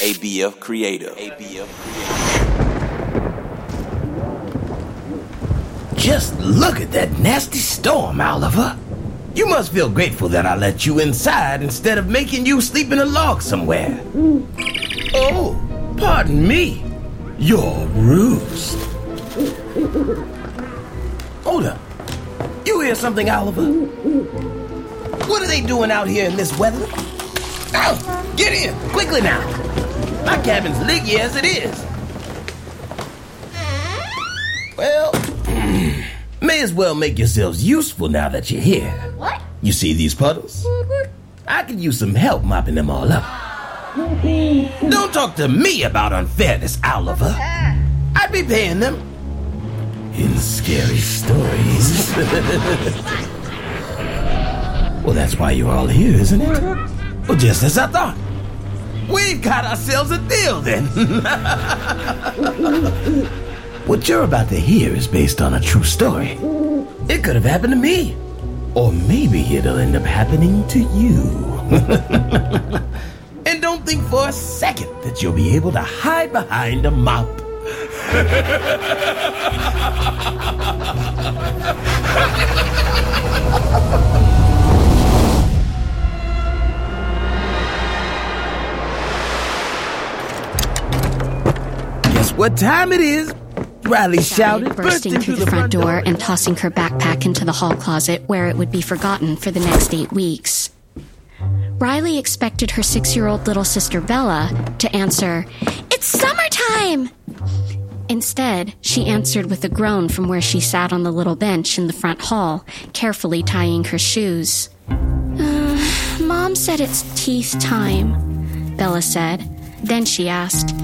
ABF Creative. ABF Just look at that nasty storm, Oliver. You must feel grateful that I let you inside instead of making you sleep in a log somewhere. Oh, pardon me. Your roost. Hold up. You hear something, Oliver? What are they doing out here in this weather? Ow! Get in! Quickly now! My cabin's leaky as it is. Well, may as well make yourselves useful now that you're here. What? You see these puddles? Mm-hmm. I could use some help mopping them all up. Don't talk to me about unfairness, Oliver. Ah. I'd be paying them. In scary stories. well, that's why you're all here, isn't it? Mm-hmm. Well, just as I thought. We've got ourselves a deal then. what you're about to hear is based on a true story. It could have happened to me. Or maybe it'll end up happening to you. and don't think for a second that you'll be able to hide behind a mop. Guess what time it is? Riley shouted, bursting through the front door and tossing her backpack into the hall closet where it would be forgotten for the next eight weeks. Riley expected her six year old little sister Bella to answer, It's summertime! Instead, she answered with a groan from where she sat on the little bench in the front hall, carefully tying her shoes. Uh, Mom said it's teeth time, Bella said. Then she asked,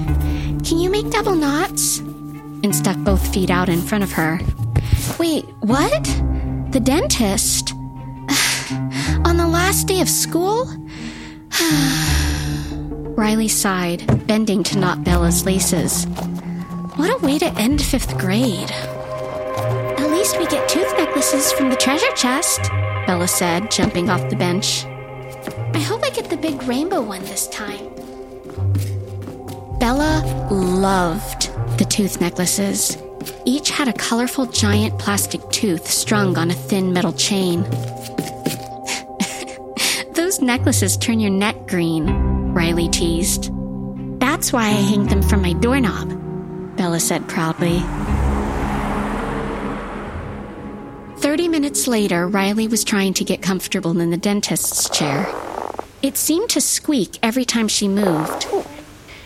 Can you make double knots? And stuck both feet out in front of her. Wait, what? The dentist? on the last day of school? Riley sighed, bending to knot Bella's laces. What a way to end fifth grade. At least we get tooth necklaces from the treasure chest, Bella said, jumping off the bench. I hope I get the big rainbow one this time. Bella loved the tooth necklaces. Each had a colorful giant plastic tooth strung on a thin metal chain. Those necklaces turn your neck green, Riley teased. That's why I hang them from my doorknob, Bella said proudly. Thirty minutes later, Riley was trying to get comfortable in the dentist's chair. It seemed to squeak every time she moved.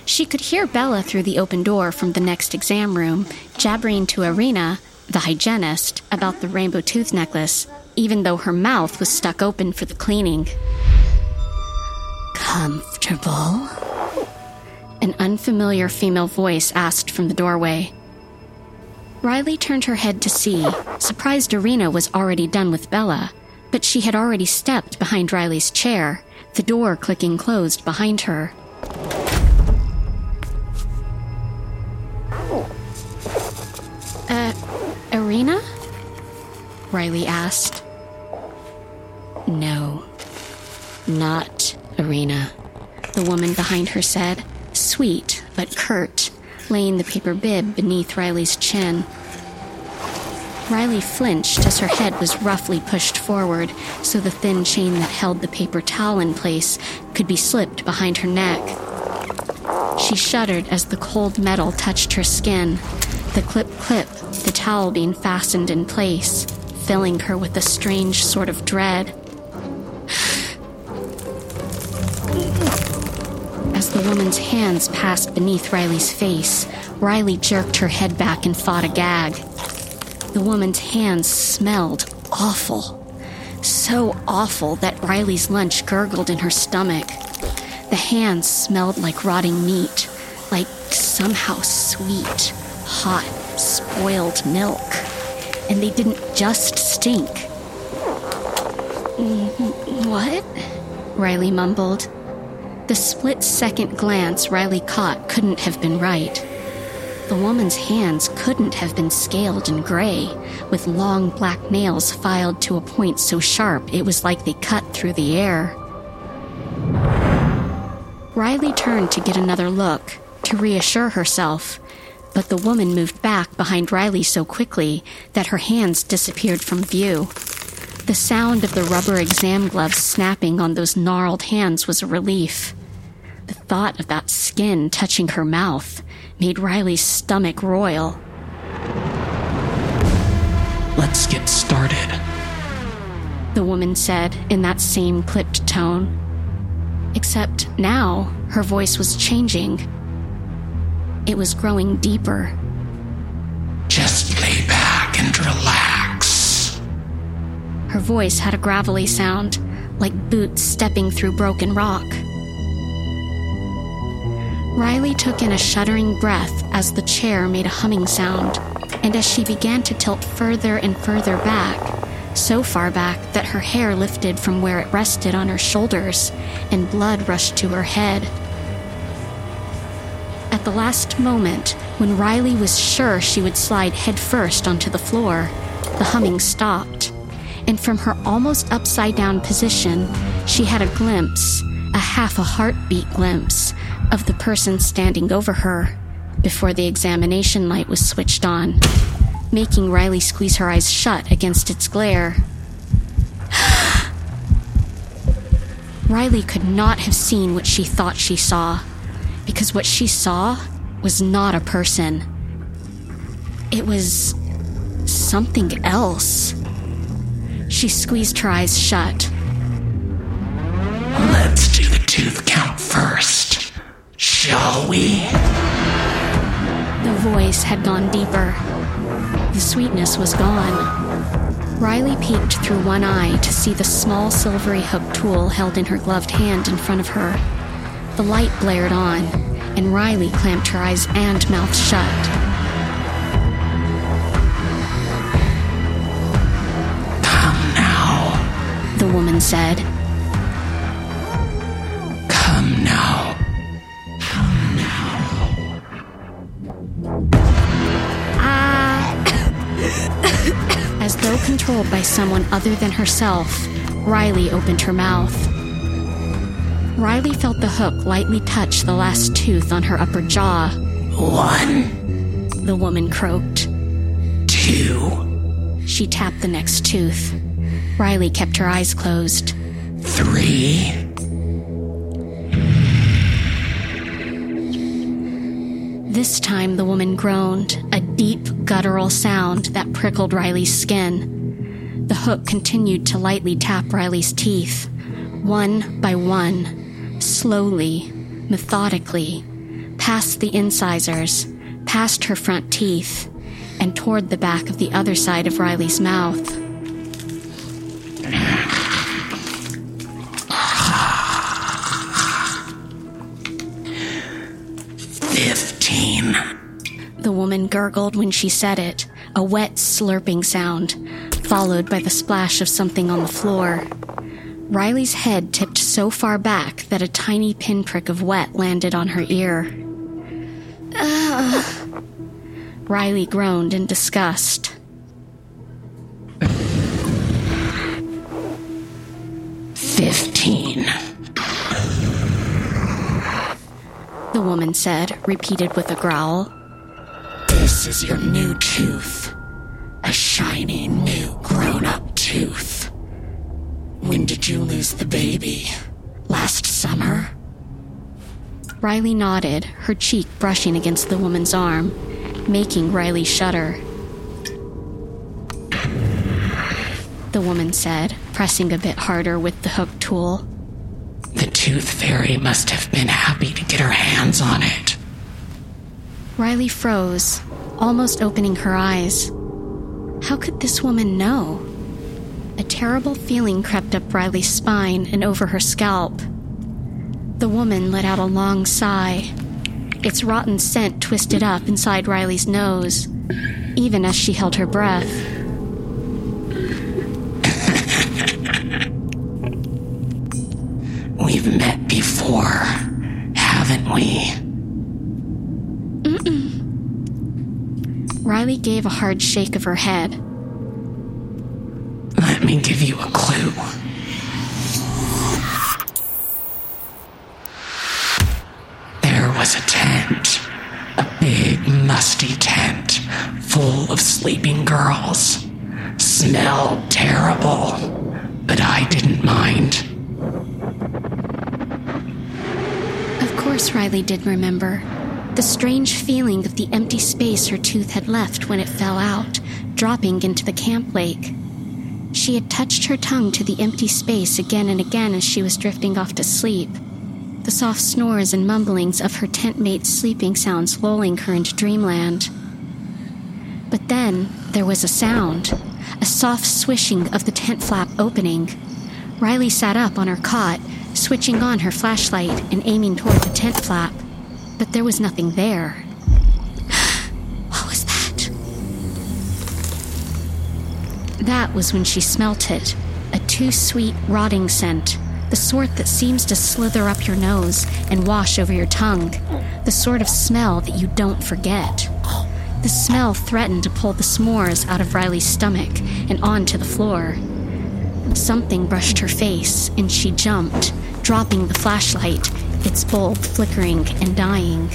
She could hear Bella through the open door from the next exam room, jabbering to Irina, the hygienist, about the rainbow tooth necklace, even though her mouth was stuck open for the cleaning. Comfortable? An unfamiliar female voice asked from the doorway. Riley turned her head to see, surprised Irina was already done with Bella, but she had already stepped behind Riley's chair, the door clicking closed behind her. Riley asked. No, not Irina, the woman behind her said, sweet but curt, laying the paper bib beneath Riley's chin. Riley flinched as her head was roughly pushed forward so the thin chain that held the paper towel in place could be slipped behind her neck. She shuddered as the cold metal touched her skin, the clip clip, the towel being fastened in place, filling her with a strange sort of dread. As the woman's hands passed beneath Riley's face, Riley jerked her head back and fought a gag. The woman's hands smelled awful. So awful that Riley's lunch gurgled in her stomach. The hands smelled like rotting meat, like somehow sweet, hot, spoiled milk. And they didn't just stink. What? Riley mumbled. The split second glance Riley caught couldn't have been right. The woman's hands couldn't have been scaled and gray, with long black nails filed to a point so sharp it was like they cut through the air. Riley turned to get another look, to reassure herself, but the woman moved back behind Riley so quickly that her hands disappeared from view. The sound of the rubber exam gloves snapping on those gnarled hands was a relief. The thought of that skin touching her mouth made Riley's stomach roil. Let's get started, the woman said in that same clipped tone. Except now, her voice was changing. It was growing deeper. Just lay back and relax. Her voice had a gravelly sound, like boots stepping through broken rock. Riley took in a shuddering breath as the chair made a humming sound, and as she began to tilt further and further back, so far back that her hair lifted from where it rested on her shoulders and blood rushed to her head. At the last moment, when Riley was sure she would slide headfirst onto the floor, the humming stopped, and from her almost upside down position, she had a glimpse, a half a heartbeat glimpse, of the person standing over her before the examination light was switched on making Riley squeeze her eyes shut against its glare. Riley could not have seen what she thought she saw, because what she saw was not a person. It was something else. She squeezed her eyes shut. Let's do the tooth count first, shall we? The voice had gone deeper. The sweetness was gone. Riley peeked through one eye to see the small silvery hook tool held in her gloved hand in front of her. The light blared on, and Riley clamped her eyes and mouth shut. Come now, the woman said. Come now. Come now. Ah. As though controlled by someone other than herself, Riley opened her mouth. Riley felt the hook lightly touch the last tooth on her upper jaw. One. The woman croaked. Two. She tapped the next tooth. Riley kept her eyes closed. Three. This time the woman groaned, a deep, guttural sound that prickled Riley's skin. The hook continued to lightly tap Riley's teeth, one by one, slowly, methodically, past the incisors, past her front teeth, and toward the back of the other side of Riley's mouth. Fifteen. The woman gurgled when she said it, a wet slurping sound, followed by the splash of something on the floor. Riley's head tipped so far back that a tiny pinprick of wet landed on her ear. Ugh. Riley groaned in disgust. Fifteen. The woman said, repeated with a growl. This is your new tooth. A shiny, new, grown up tooth. When did you lose the baby? Last summer? Riley nodded, her cheek brushing against the woman's arm, making Riley shudder. The woman said, pressing a bit harder with the hook tool. The tooth fairy must have been happy to get her hands on it. Riley froze, almost opening her eyes. How could this woman know? A terrible feeling crept up Riley's spine and over her scalp. The woman let out a long sigh. Its rotten scent twisted up inside Riley's nose, even as she held her breath. We've met before, haven't we? Riley gave a hard shake of her head. Me give you a clue. There was a tent. A big, musty tent full of sleeping girls. Smelled terrible, but I didn't mind. Of course, Riley did remember. The strange feeling of the empty space her tooth had left when it fell out, dropping into the camp lake. She had touched her tongue to the empty space again and again as she was drifting off to sleep. The soft snores and mumblings of her tent mate's sleeping sounds lulling her into dreamland. But then there was a sound, a soft swishing of the tent flap opening. Riley sat up on her cot, switching on her flashlight and aiming toward the tent flap. But there was nothing there. That was when she smelt it. A too sweet, rotting scent. The sort that seems to slither up your nose and wash over your tongue. The sort of smell that you don't forget. The smell threatened to pull the s'mores out of Riley's stomach and onto the floor. Something brushed her face, and she jumped, dropping the flashlight, its bulb flickering and dying.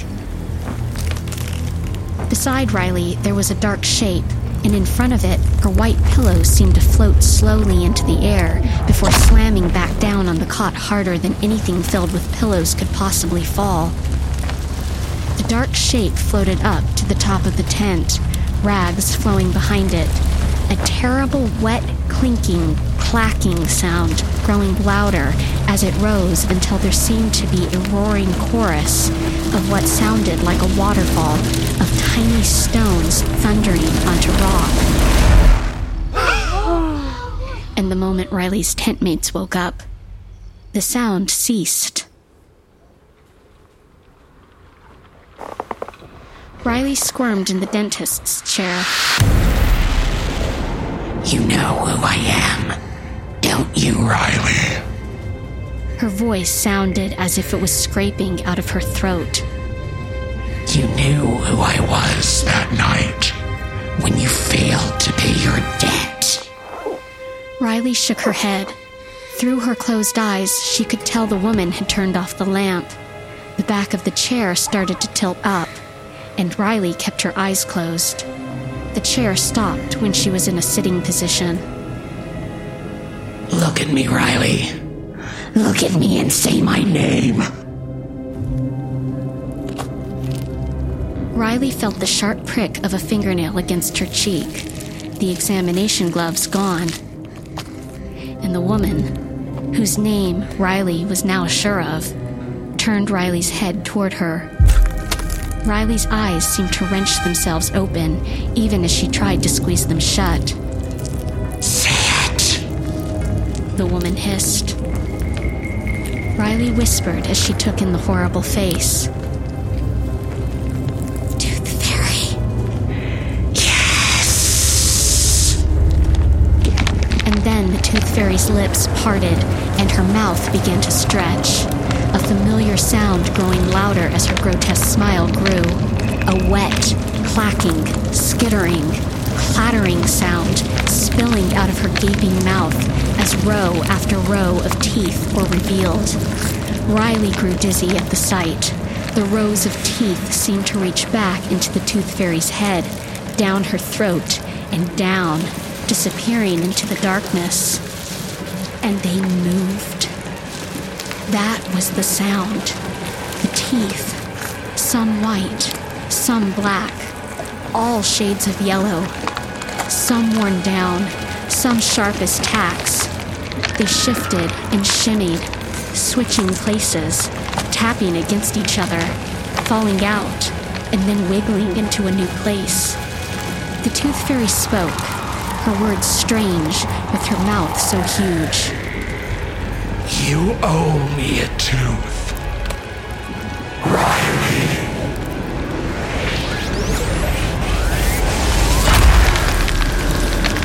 Beside Riley, there was a dark shape, and in front of it, her white pillow seemed to float slowly into the air before slamming back down on the cot harder than anything filled with pillows could possibly fall. The dark shape floated up to the top of the tent, rags flowing behind it. A terrible, wet, clinking, clacking sound growing louder as it rose until there seemed to be a roaring chorus of what sounded like a waterfall of tiny stones thundering onto rock. and the moment Riley's tent mates woke up, the sound ceased. Riley squirmed in the dentist's chair. You know who I am, don't you, Riley? Her voice sounded as if it was scraping out of her throat. You knew who I was that night when you failed to pay your debt. Riley shook her head. Through her closed eyes, she could tell the woman had turned off the lamp. The back of the chair started to tilt up, and Riley kept her eyes closed. The chair stopped when she was in a sitting position. Look at me, Riley. Look at me and say my name. Riley felt the sharp prick of a fingernail against her cheek, the examination gloves gone. And the woman, whose name Riley was now sure of, turned Riley's head toward her. Riley's eyes seemed to wrench themselves open, even as she tried to squeeze them shut. Say it. The woman hissed. Riley whispered as she took in the horrible face. Fairy's lips parted and her mouth began to stretch. A familiar sound growing louder as her grotesque smile grew. A wet, clacking, skittering, clattering sound spilling out of her gaping mouth as row after row of teeth were revealed. Riley grew dizzy at the sight. The rows of teeth seemed to reach back into the Tooth Fairy's head, down her throat, and down, disappearing into the darkness. And they moved. That was the sound. The teeth. Some white, some black, all shades of yellow. Some worn down, some sharp as tacks. They shifted and shimmied, switching places, tapping against each other, falling out, and then wiggling into a new place. The Tooth Fairy spoke, her words strange, with her mouth so huge. You owe me a tooth. Riley.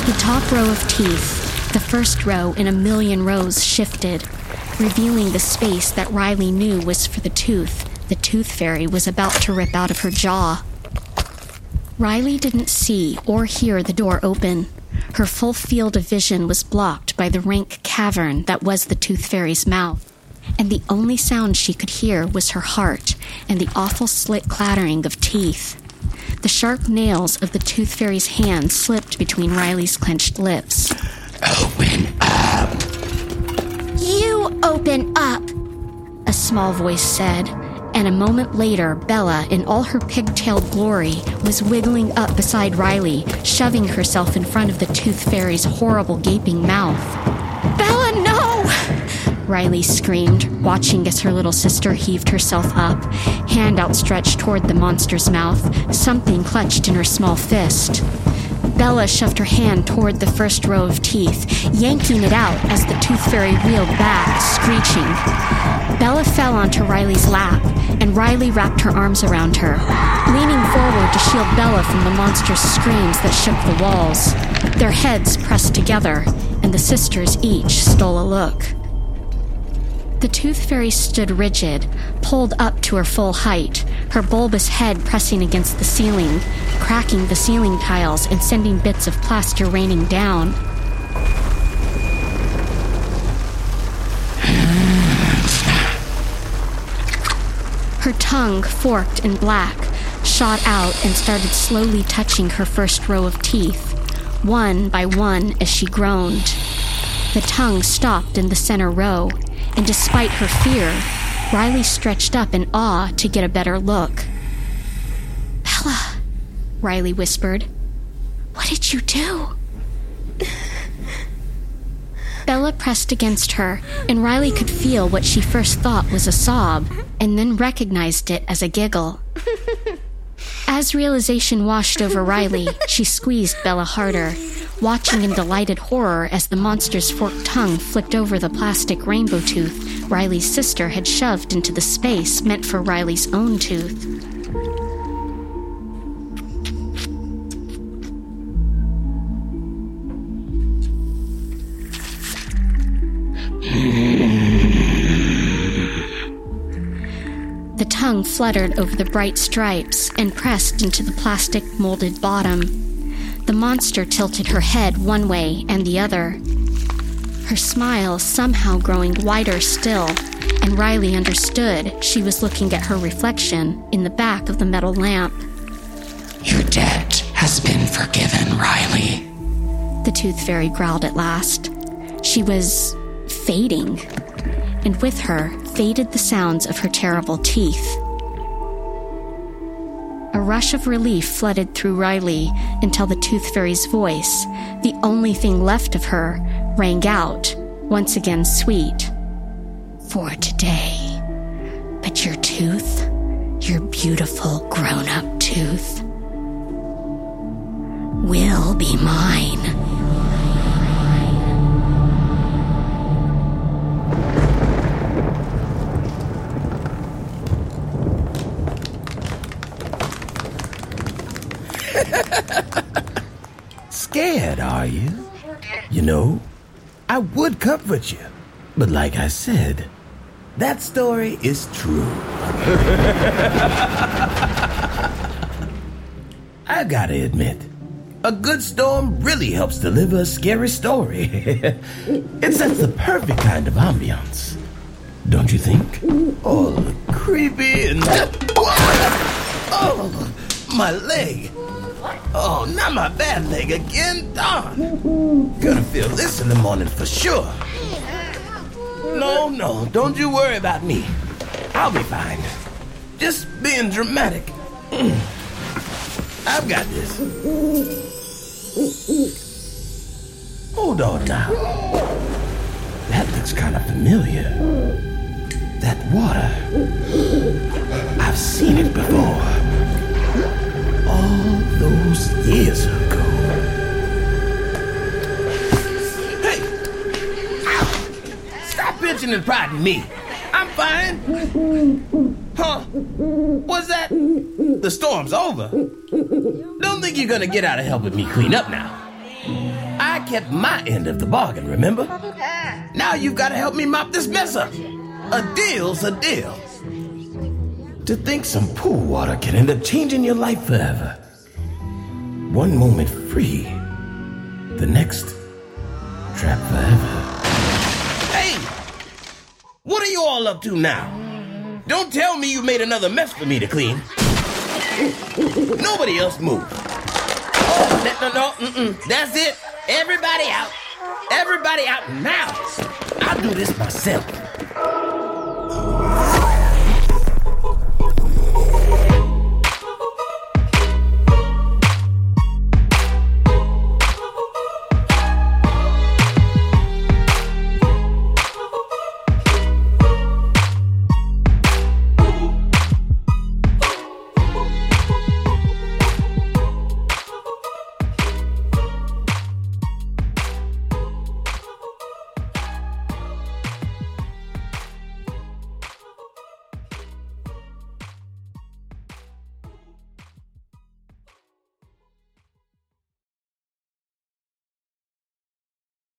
The top row of teeth, the first row in a million rows, shifted, revealing the space that Riley knew was for the tooth the Tooth Fairy was about to rip out of her jaw. Riley didn't see or hear the door open. Her full field of vision was blocked by the rank cavern that was the Tooth Fairy's mouth. and the only sound she could hear was her heart and the awful slit clattering of teeth. The sharp nails of the tooth fairy's hand slipped between Riley's clenched lips. Open up. You open up, a small voice said, and a moment later, Bella, in all her pigtailed glory, was wiggling up beside Riley, shoving herself in front of the tooth fairy's horrible gaping mouth. Bella, no! Riley screamed, watching as her little sister heaved herself up, hand outstretched toward the monster's mouth, something clutched in her small fist. Bella shoved her hand toward the first row of teeth, yanking it out as the tooth fairy reeled back, screeching. Bella fell onto Riley's lap, and Riley wrapped her arms around her, leaning forward to shield Bella from the monster's screams that shook the walls. Their heads pressed together, and the sisters each stole a look. The tooth fairy stood rigid, pulled up to her full height, her bulbous head pressing against the ceiling, cracking the ceiling tiles and sending bits of plaster raining down. Tongue, forked and black, shot out and started slowly touching her first row of teeth, one by one as she groaned. The tongue stopped in the center row, and despite her fear, Riley stretched up in awe to get a better look. Bella, Riley whispered, what did you do? Bella pressed against her, and Riley could feel what she first thought was a sob, and then recognized it as a giggle. As realization washed over Riley, she squeezed Bella harder, watching in delighted horror as the monster's forked tongue flicked over the plastic rainbow tooth Riley's sister had shoved into the space meant for Riley's own tooth. Fluttered over the bright stripes and pressed into the plastic molded bottom. The monster tilted her head one way and the other. Her smile somehow growing wider still, and Riley understood she was looking at her reflection in the back of the metal lamp. Your debt has been forgiven, Riley. The tooth fairy growled at last. She was fading, and with her faded the sounds of her terrible teeth. A rush of relief flooded through Riley until the tooth fairy's voice, the only thing left of her, rang out, once again sweet. For today. But your tooth, your beautiful grown up tooth, will be mine. Scared, are you? You know, I would comfort you. But like I said, that story is true. I gotta admit, a good storm really helps deliver a scary story. it sets the perfect kind of ambiance. Don't you think? All creepy and. Oh, my leg. Oh, not my bad leg again. Darn. Gonna feel this in the morning for sure. No, no, don't you worry about me. I'll be fine. Just being dramatic. I've got this. Hold on now. That looks kind of familiar. That water. I've seen it before. Those years ago. Hey! Stop bitching and prodding me. I'm fine. Huh? What's that? The storm's over. Don't think you're gonna get out of helping me clean up now. I kept my end of the bargain, remember? Now you've got to help me mop this mess up. A deal's a deal. To think some pool water can end up changing your life forever. One moment free, the next trapped forever. Hey! What are you all up to now? Don't tell me you made another mess for me to clean. Nobody else move. Oh, no, no, no, mm-mm. That's it. Everybody out. Everybody out now. I'll do this myself.